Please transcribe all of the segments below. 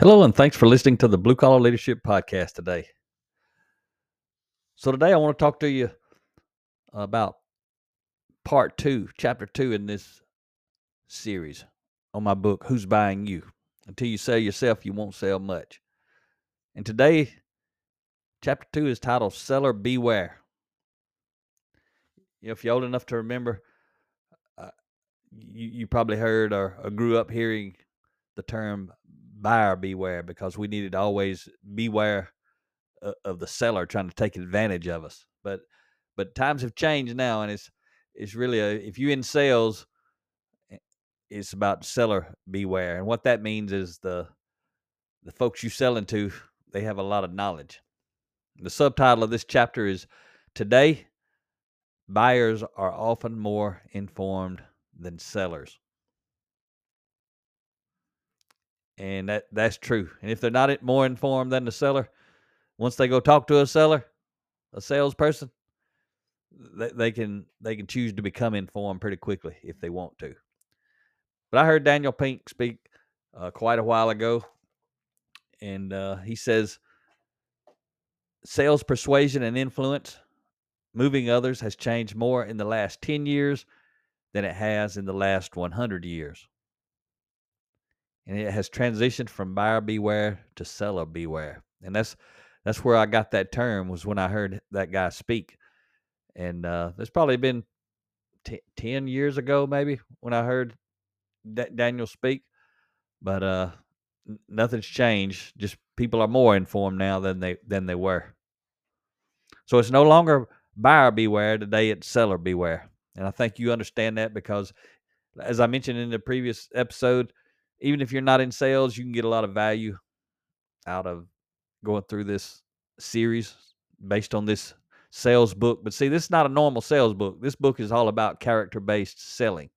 Hello, and thanks for listening to the Blue Collar Leadership Podcast today. So, today I want to talk to you about part two, chapter two in this series on my book, Who's Buying You? Until you sell yourself, you won't sell much. And today, chapter two is titled Seller Beware. You know, if you're old enough to remember, uh, you, you probably heard or, or grew up hearing the term buyer beware because we needed to always beware of, the seller trying to take advantage of us. But but times have changed now, and it's it's really a if you're in sales, it's about seller beware, and what that means is the the folks you're selling to they have a lot of knowledge. The subtitle of this chapter is Today Buyers are often more informed than sellers. And that, that's true. And if they're not more informed than the seller, once they go talk to a seller, a salesperson, they, they can they can choose to become informed pretty quickly if they want to. But I heard Daniel Pink speak uh, quite a while ago, and uh, he says sales persuasion and influence moving others has changed more in the last 10 years than it has in the last 100 years. And it has transitioned from buyer beware to seller beware. And that's that's where I got that term was when I heard that guy speak. And uh, there's probably been t- 10 years ago maybe when I heard Daniel speak. But uh, nothing's changed. Just people are more informed now than they than they were. So it's no longer buyer beware today it's seller beware and i think you understand that because as i mentioned in the previous episode even if you're not in sales you can get a lot of value out of going through this series based on this sales book but see this is not a normal sales book. This book is all about character based selling.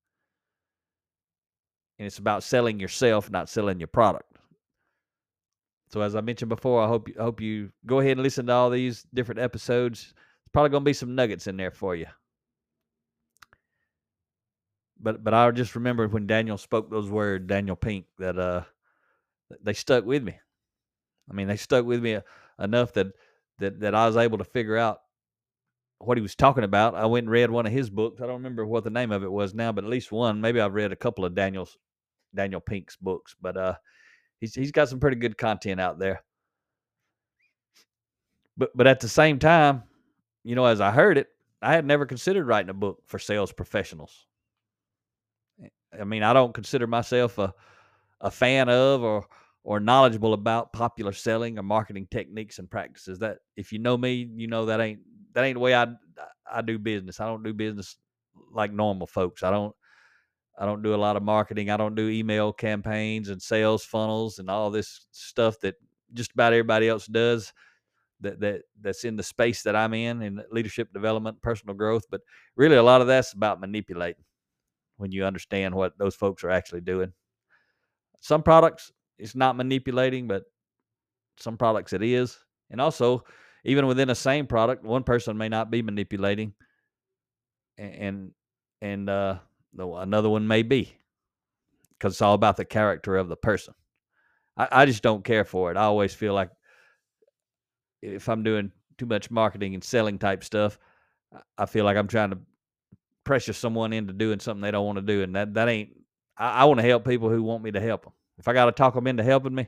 And it's about selling yourself not selling your product. So as i mentioned before i hope I hope you go ahead and listen to all these different episodes. There's probably going to be some nuggets in there for you. But but I just remember when Daniel spoke those words, Daniel Pink, that uh they stuck with me. I mean, they stuck with me enough that that that I was able to figure out what he was talking about. I went and read one of his books. I don't remember what the name of it was now, but at least one. Maybe I've read a couple of Daniel's Daniel Pink's books, but uh he's he's got some pretty good content out there. But but at the same time, you know, as I heard it, I had never considered writing a book for sales professionals. I mean, I don't consider myself a a fan of or or knowledgeable about popular selling or marketing techniques and practices. That if you know me, you know that ain't that ain't the way I I do business. I don't do business like normal folks. I don't I don't do a lot of marketing. I don't do email campaigns and sales funnels and all this stuff that just about everybody else does that that that's in the space that I'm in in leadership development, personal growth. But really, a lot of that's about manipulating when you understand what those folks are actually doing. Some products it's not manipulating, but some products it is, and also even within the same product, one person may not be manipulating, and and uh, another one may be because it's all about the character of the person. I, I just don't care for it. I always feel like if I'm doing too much marketing and selling type stuff, I feel like I'm trying to pressure someone into doing something they don't want to do, and that that ain't. I, I want to help people who want me to help them. If I got to talk them into helping me,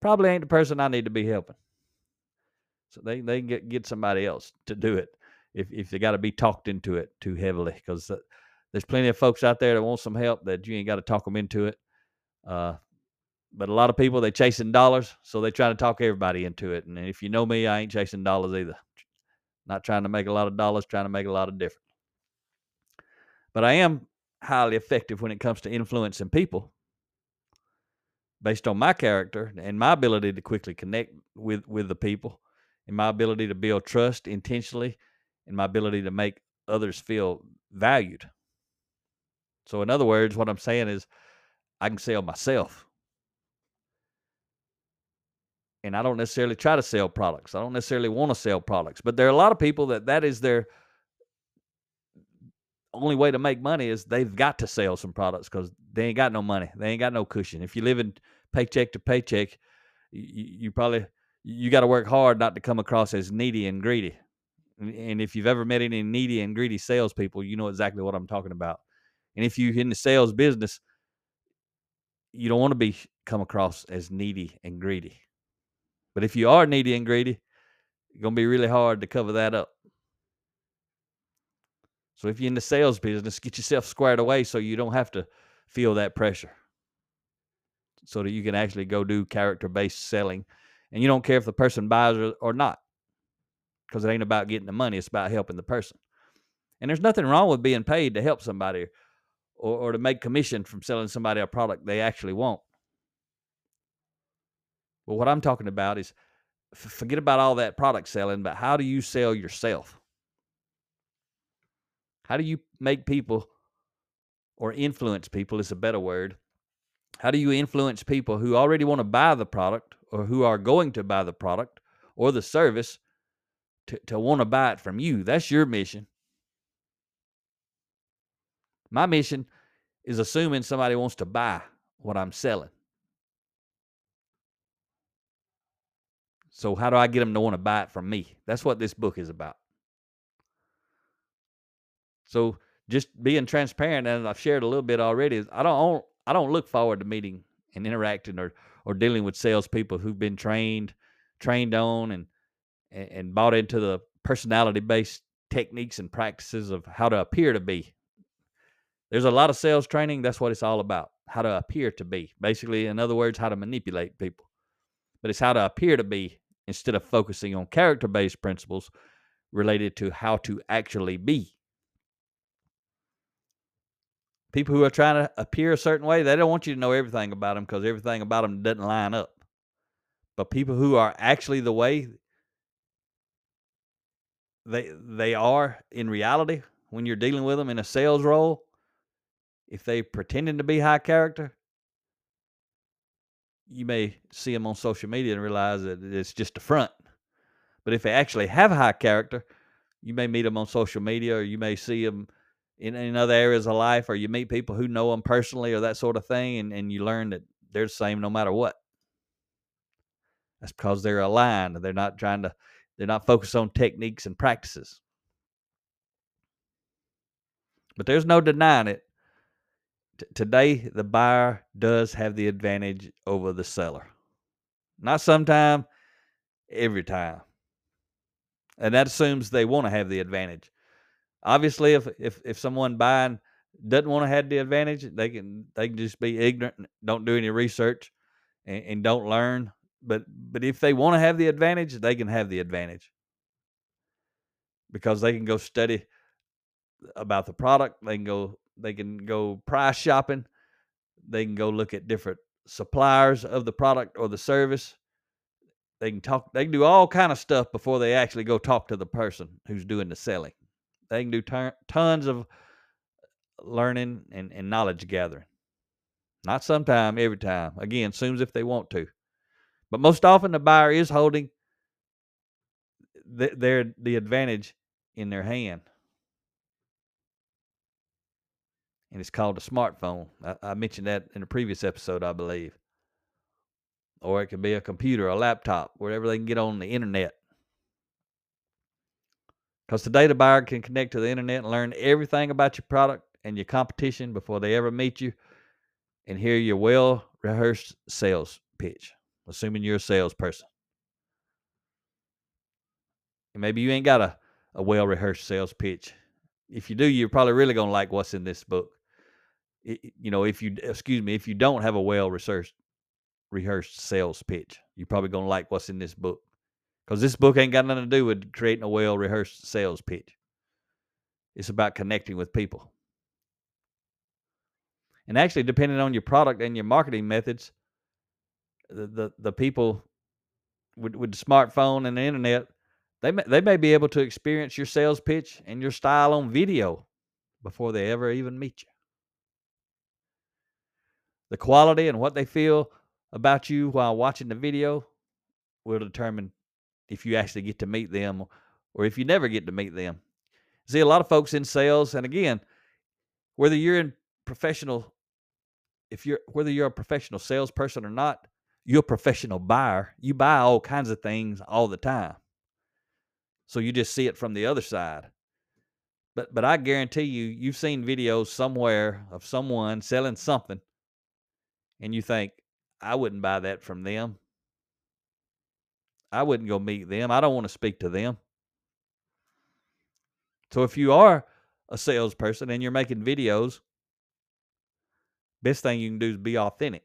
probably ain't the person I need to be helping. So they they can get get somebody else to do it if if they got to be talked into it too heavily because uh, there's plenty of folks out there that want some help that you ain't got to talk them into it. Uh, but a lot of people they chasing dollars, so they try to talk everybody into it. And if you know me, I ain't chasing dollars either. Not trying to make a lot of dollars, trying to make a lot of difference. But I am highly effective when it comes to influencing people. based on my character and my ability to quickly connect with with the people and my ability to build trust intentionally and my ability to make others feel valued. So in other words, what I'm saying is I can sell myself. And I don't necessarily try to sell products. I don't necessarily want to sell products, but there are a lot of people that that is their only way to make money is they've got to sell some products because they ain't got no money. They ain't got no cushion. If you live in paycheck to paycheck, you, you probably you got to work hard not to come across as needy and greedy. And if you've ever met any needy and greedy salespeople, you know exactly what I'm talking about. And if you're in the sales business, you don't want to be come across as needy and greedy. But if you are needy and greedy, it's gonna be really hard to cover that up. So if you're in the sales business, get yourself squared away so you don't have to feel that pressure. So that you can actually go do character based selling. And you don't care if the person buys or, not. Because it ain't about getting the money, it's about helping the person. And there's nothing wrong with being paid to help somebody or, or to make commission from selling somebody a product they actually want. But what I'm talking about is forget about all that product selling, but how do you sell yourself? How do you make people or influence people is a better word? How do you influence people who already want to buy the product or who are going to buy the product or the service to, to want to buy it from you? That's your mission. My mission is assuming somebody wants to buy what I'm selling. So, how do I get them to want to buy it from me? That's what this book is about. So, just being transparent, and I've shared a little bit already, I don't I don't look forward to meeting and interacting or or dealing with salespeople who've been trained trained on and and bought into the personality based techniques and practices of how to appear to be. There's a lot of sales training. That's what it's all about. How to appear to be. Basically, in other words, how to manipulate people. But it's how to appear to be instead of focusing on character based principles related to how to actually be. People who are trying to appear a certain way, they don't want you to know everything about them because everything about them doesn't line up. But people who are actually the way they they are in reality when you're dealing with them in a sales role, if they're pretending to be high character, you may see them on social media and realize that it's just a front. But if they actually have high character, you may meet them on social media or you may see them in, in other areas of life or you meet people who know them personally or that sort of thing and, and you learn that they're the same no matter what. That's because they're aligned. They're not trying to they're not focused on techniques and practices. But there's no denying it. T- today, the buyer does have the advantage over the seller. Not sometime, every time. And that assumes they want to have the advantage. Obviously, if if if someone buying doesn't want to have the advantage, they can they can just be ignorant, don't do any research, and, and don't learn but but if they want to have the advantage, they can have the advantage because they can go study about the product. They can go they can go price shopping. They can go look at different suppliers of the product or the service. They can talk. They can do all kind of stuff before they actually go talk to the person who's doing the selling. They can do tons of learning and, and knowledge gathering. Not sometime, every time. Again, soon as if they want to. But most often, the buyer is holding the, their the advantage in their hand, and it's called a smartphone. I, I mentioned that in a previous episode, I believe. Or it could be a computer, a laptop, wherever they can get on the internet. Because today the buyer can connect to the internet and learn everything about your product and your competition before they ever meet you and hear your well rehearsed sales pitch assuming you're a salesperson. And maybe you ain't got a, a well rehearsed sales pitch. If you do, you're probably really going to like what's in this book. It, you know, if you, excuse me, if you don't have a well rehearsed sales pitch, you're probably going to like what's in this book. Because this book ain't got nothing to do with creating a well rehearsed sales pitch. It's about connecting with people. And actually, depending on your product and your marketing methods, the the, the people with with the smartphone and the internet, they may, they may be able to experience your sales pitch and your style on video before they ever even meet you. The quality and what they feel about you while watching the video will determine if you actually get to meet them or if you never get to meet them. See, a lot of folks in sales, and again, whether you're in professional, if you're whether you're a professional salesperson or not, you're a professional buyer. You buy all kinds of things all the time. So you just see it from the other side. But but I guarantee you, you've seen videos somewhere of someone selling something, and you think, I wouldn't buy that from them. I wouldn't go meet them. I don't want to speak to them. So if you are a salesperson and you're making videos, best thing you can do is be authentic.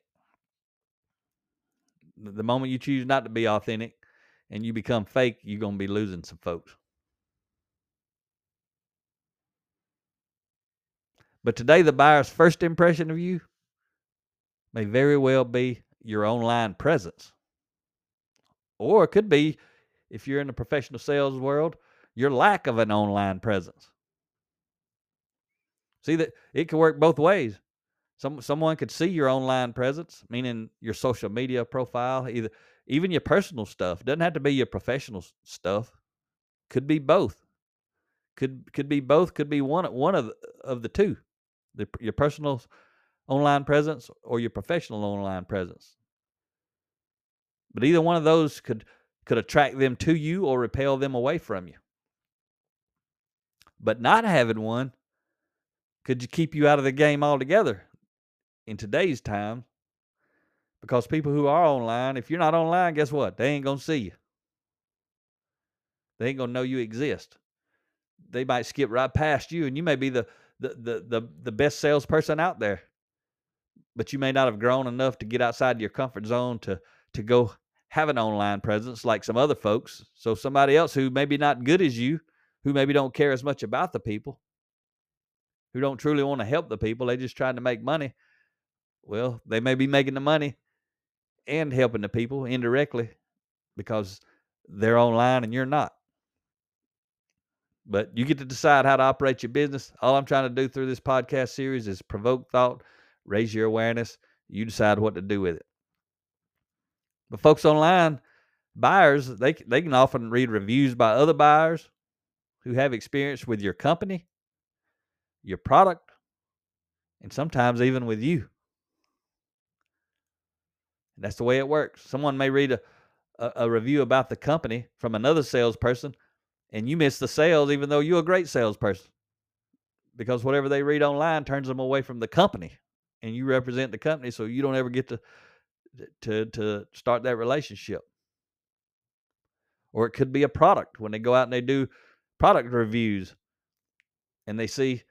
The moment you choose not to be authentic and you become fake, you're going to be losing some folks. But today, the buyer's first impression of you may very well be your online presence. Or it could be, if you're in the professional sales world, your lack of an online presence. See that it could work both ways. Some someone could see your online presence, meaning your social media profile, either even your personal stuff. Doesn't have to be your professional stuff. Could be both. Could could be both. Could be one one of the, of the two. The, your personal online presence or your professional online presence. But either one of those could could attract them to you or repel them away from you. But not having one could keep you out of the game altogether in today's time. Because people who are online, if you're not online, guess what? They ain't gonna see you. They ain't gonna know you exist. They might skip right past you, and you may be the the the the, the best salesperson out there. But you may not have grown enough to get outside your comfort zone to to go have an online presence like some other folks. So somebody else who maybe not good as you, who maybe don't care as much about the people, who don't truly want to help the people, they just trying to make money. Well, they may be making the money and helping the people indirectly because they're online and you're not. But you get to decide how to operate your business. All I'm trying to do through this podcast series is provoke thought, raise your awareness. You decide what to do with it. But folks online, buyers, they they can often read reviews by other buyers who have experience with your company, your product, and sometimes even with you. And that's the way it works. Someone may read a, a, a review about the company from another salesperson, and you miss the sales even though you're a great salesperson. Because whatever they read online turns them away from the company. And you represent the company, so you don't ever get to to to start that relationship. Or it could be a product when they go out and they do product reviews and they see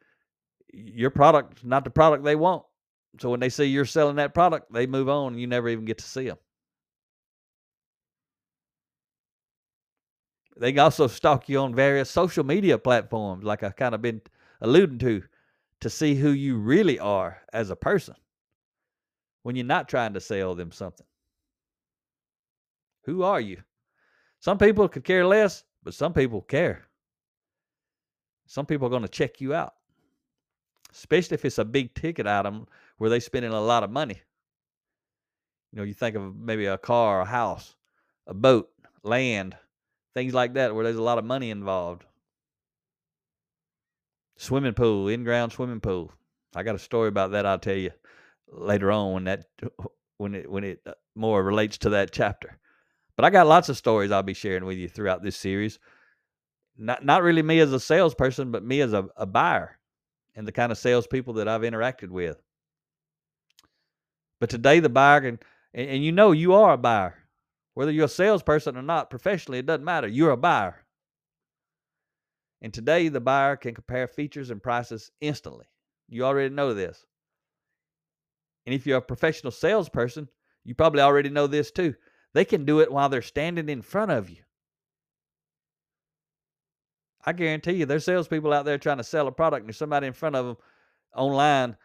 your product not the product they want. So when they see you're selling that product, they move on and you never even get to see them. They can also stalk you on various social media platforms, like I've kind of been alluding to, to see who you really are as a person when you're not trying to sell them something? Who are you? Some people could care less, but some people care. Some people are going to check you out, especially if it's a big ticket item where they're spending a lot of money. You know, you think of maybe a car, a house, a boat, land, things like that, where there's a lot of money involved. Swimming pool, in ground swimming pool. I got a story about that I'll tell you later on when that when it when it uh, more relates to that chapter. But I got lots of stories I'll be sharing with you throughout this series. Not not really me as a salesperson, but me as a, a buyer and the kind of salespeople that I've interacted with. But today the buyer can and, and you know you are a buyer. Whether you're a salesperson or not, professionally, it doesn't matter. You're a buyer. And today the buyer can compare features and prices instantly. You already know this. And if you're a professional salesperson, you probably already know this too. They can do it while they're standing in front of you. I guarantee you, there's salespeople out there trying to sell a product, and there's somebody in front of them online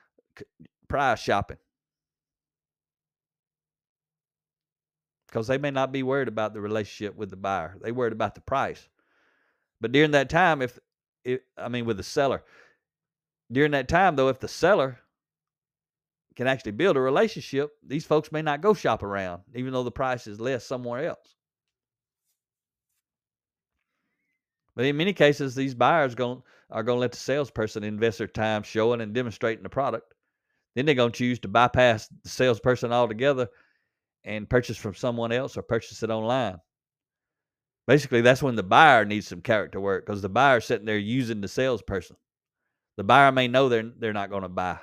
price shopping. because they may not be worried about the relationship with the buyer. They worried about the price. But during that time, if it, I mean with the seller, during that time though, if the seller can actually build a relationship, these folks may not go shop around, even though the price is less somewhere else. But in many cases, these buyers going are going to let the salesperson invest their time showing and demonstrating the product. Then they're going to choose to bypass the salesperson altogether and purchase from someone else or purchase it online. Basically, that's when the buyer needs some character work because the buyer's sitting there using the salesperson. The buyer may know they're they're not going to buy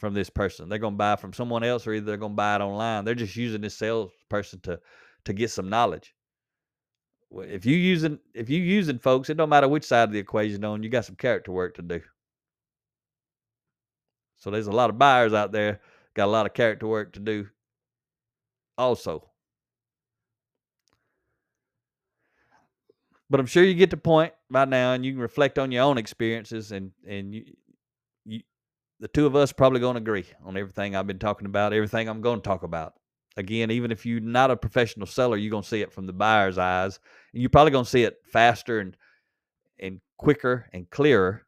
from this person. They're going to buy from someone else, or either they're going to buy it online. They're just using this salesperson to to get some knowledge. If you using if you using folks, it don't matter which side of the equation on. You got some character work to do. So there's a lot of buyers out there got a lot of character work to do. Also, but I'm sure you get the point by now, and you can reflect on your own experiences, and and you, you, the two of us probably going to agree on everything I've been talking about, everything I'm going to talk about. Again, even if you're not a professional seller, you're going to see it from the buyer's eyes, and you're probably going to see it faster and and quicker and clearer.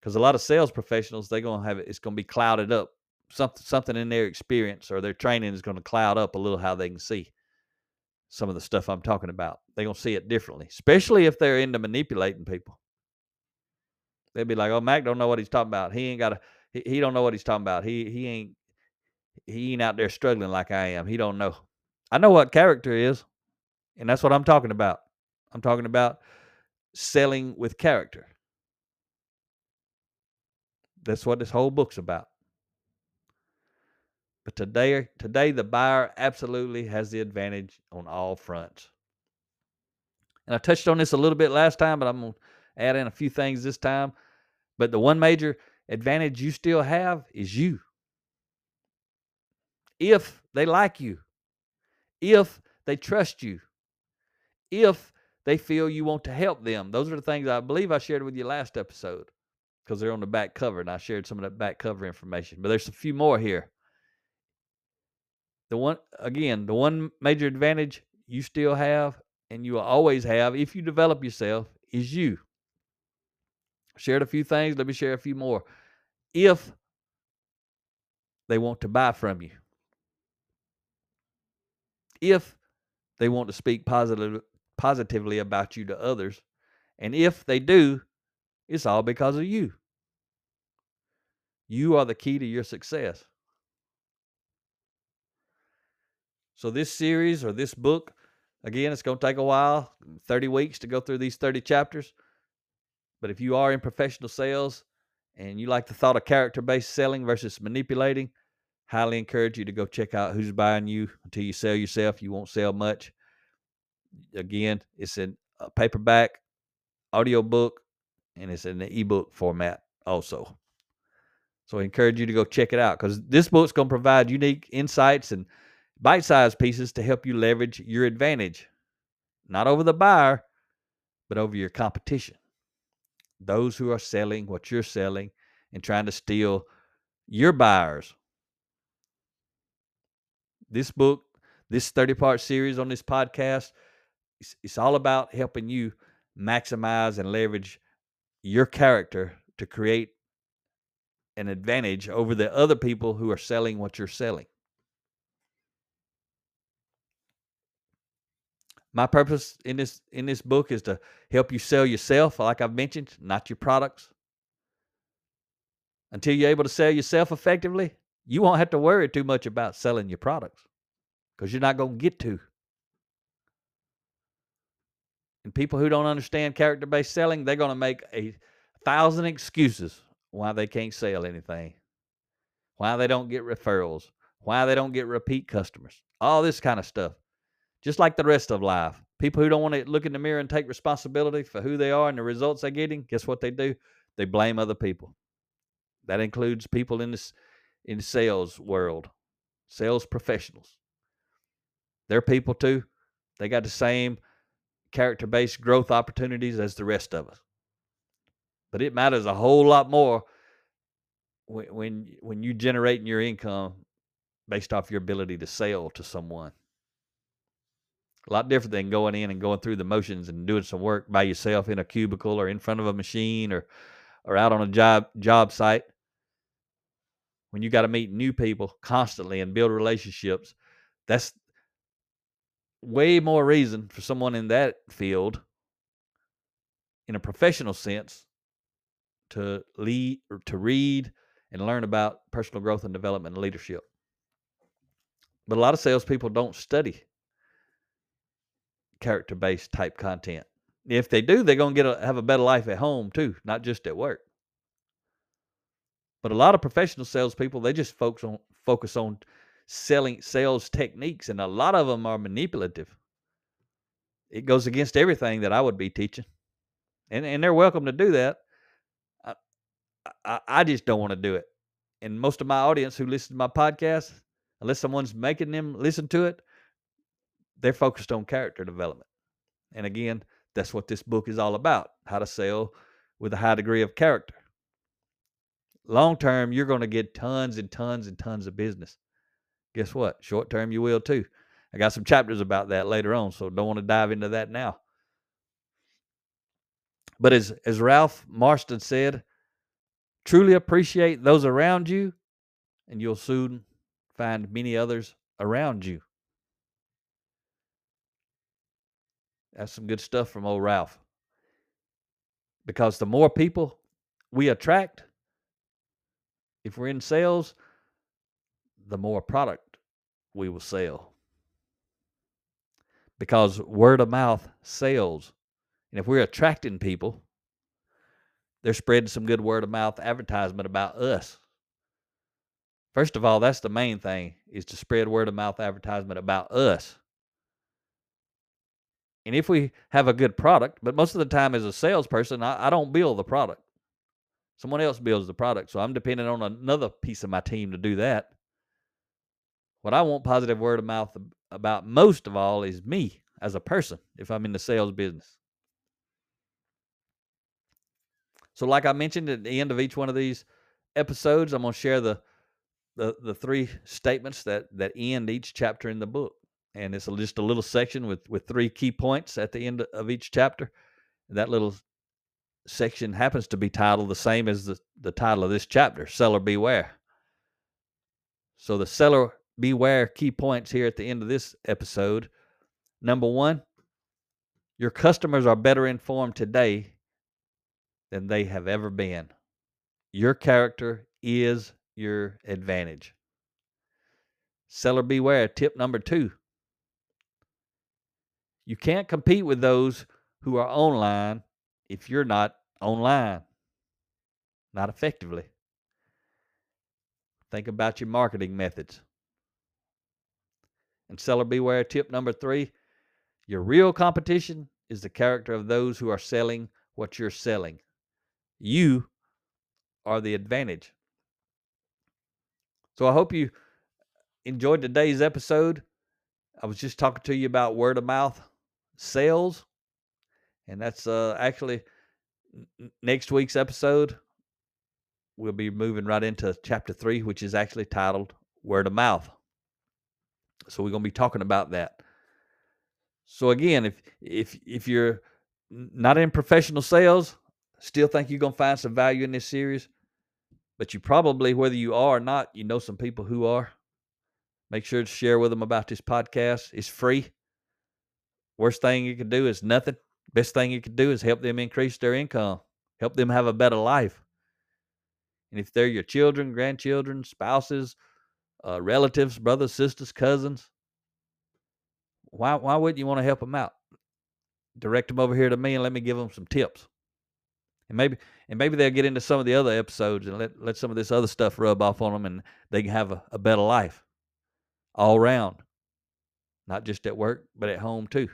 Because a lot of sales professionals, they're going to have it. It's going to be clouded up. Something something in their experience or their training is going to cloud up a little how they can see some of the stuff I'm talking about. They're gonna see it differently, especially if they're into manipulating people. They'll be like, "Oh, Mac don't know what he's talking about. He ain't got a. He, he don't know what he's talking about. He he ain't he ain't out there struggling like I am. He don't know. I know what character is, and that's what I'm talking about. I'm talking about selling with character. That's what this whole book's about. But today, today the buyer absolutely has the advantage on all fronts. And I touched on this a little bit last time, but I'm to add in a few things this time. But the one major advantage you still have is you. If they like you, if they trust you, if they feel you want to help them. Those are the things I believe I shared with you last episode because they're on the back cover and I shared some of that back cover information. But there's a few more here the one again, the one major advantage you still have and you will always have if you develop yourself is you. Shared a few things, let me share a few more. If they want to buy from you, if they want to speak positive, positively about you to others, and if they do, it's all because of you. You are the key to your success. So this series or this book, again, it's going to take a while, 30 weeks to go through these 30 chapters. But if you are in professional sales and you like the thought of character-based selling versus manipulating, highly encourage you to go check out who's buying you until you sell yourself. You won't sell much. Again, it's in a paperback, audio book, and it's in the ebook format also. So I encourage you to go check it out because this book's going to provide unique insights and bite sized pieces to help you leverage your advantage, not over the buyer, but over your competition. Those who are selling what you're selling and trying to steal your buyers. This book, this 30 part series on this podcast, it's, it's all about helping you maximize and leverage your character to create an advantage over the other people who are selling what you're selling. My purpose in this in this book is to help you sell yourself, like I've mentioned, not your products. Until you're able to sell yourself effectively, you won't have to worry too much about selling your products because you're not going to get to. And people who don't understand character based selling, they're going to make a thousand excuses why they can't sell anything, why they don't get referrals, why they don't get repeat customers, all this kind of stuff just like the rest of life. People who don't want to look in the mirror and take responsibility for who they are and the results they're getting, guess what they do? They blame other people. That includes people in this in the sales world, sales professionals. They're people too. They got the same character based growth opportunities as the rest of us. But it matters a whole lot more when when, when you generating your income based off your ability to sell to someone. A lot different than going in and going through the motions and doing some work by yourself in a cubicle or in front of a machine or or out on a job job site. When you got to meet new people constantly and build relationships, that's way more reason for someone in that field in a professional sense to lead or to read and learn about personal growth and development and leadership. But a lot of salespeople don't study character based type content. If they do, they're going to get a, have a better life at home too, not just at work. But a lot of professional salespeople, they just focus on focus on selling sales techniques, and a lot of them are manipulative. It goes against everything that I would be teaching, and and they're welcome to do that. I I, I just don't want to do it. And most of my audience who listen to my podcast, unless someone's making them listen to it, they're focused on character development. And again, that's what this book is all about how to sell with a high degree of character. Long term, you're going to get tons and tons and tons of business. Guess what? Short term, you will too. I got some chapters about that later on, so don't want to dive into that now. But as, as Ralph Marston said, truly appreciate those around you, and you'll soon find many others around you. That's some good stuff from old Ralph. Because the more people we attract, if we're in sales, the more product we will sell. Because word of mouth sells. And if we're attracting people, they're spreading some good word of mouth advertisement about us. First of all, that's the main thing is to spread word of mouth advertisement about us. And if we have a good product, but most of the time as a salesperson, I, I don't build the product. Someone else builds the product. So I'm dependent on another piece of my team to do that. What I want positive word of mouth about most of all is me as a person if I'm in the sales business. So, like I mentioned at the end of each one of these episodes, I'm going to share the, the the three statements that that end each chapter in the book and it's just a little section with with three key points at the end of each chapter. That little section happens to be titled the same as the, the title of this chapter, Seller Beware. So the seller beware key points here at the end of this episode. Number one, your customers are better informed today than they have ever been. Your character is your advantage. Seller beware. Tip number two you can't compete with those who are online if you're not online, not effectively. Think about your marketing methods. And seller beware tip number three your real competition is the character of those who are selling what you're selling. You are the advantage. So I hope you enjoyed today's episode. I was just talking to you about word of mouth sales. And that's uh, actually n- next week's episode. We'll be moving right into chapter three, which is actually titled Word of Mouth. So we're going to be talking about that. So again, if if if you're not in professional sales, still think you're going to find some value in this series, but you probably, whether you are or not, you know some people who are. Make sure to share with them about this podcast. It's free. Worst thing you could do is nothing. Best thing you could do is help them increase their income, help them have a better life. And if they're your children, grandchildren, spouses, uh, relatives, brothers, sisters, cousins, why why wouldn't you want to help them out? Direct them over here to me and let me give them some tips. And maybe and maybe they'll get into some of the other episodes and let, let some of this other stuff rub off on them and they can have a, a better life all around. Not just at work, but at home too.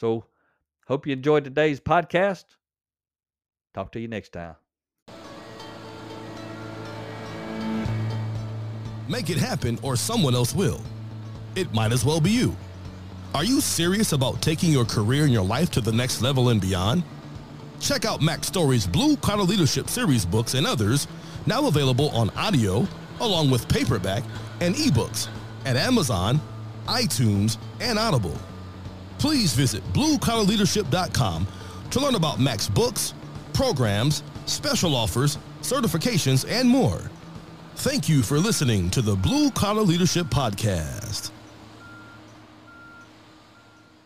So, hope you enjoyed today's podcast. Talk to you next time. Make it happen, or someone else will. It might as well be you. Are you serious about taking your career and your life to the next level and beyond? Check out Mac Story's Blue Collar Leadership Series books and others, now available on audio, along with paperback and ebooks at Amazon, iTunes, and Audible. Please visit bluecollarleadership.com to learn about Mac's books, programs, special offers, certifications, and more. Thank you for listening to the Blue Collar Leadership Podcast.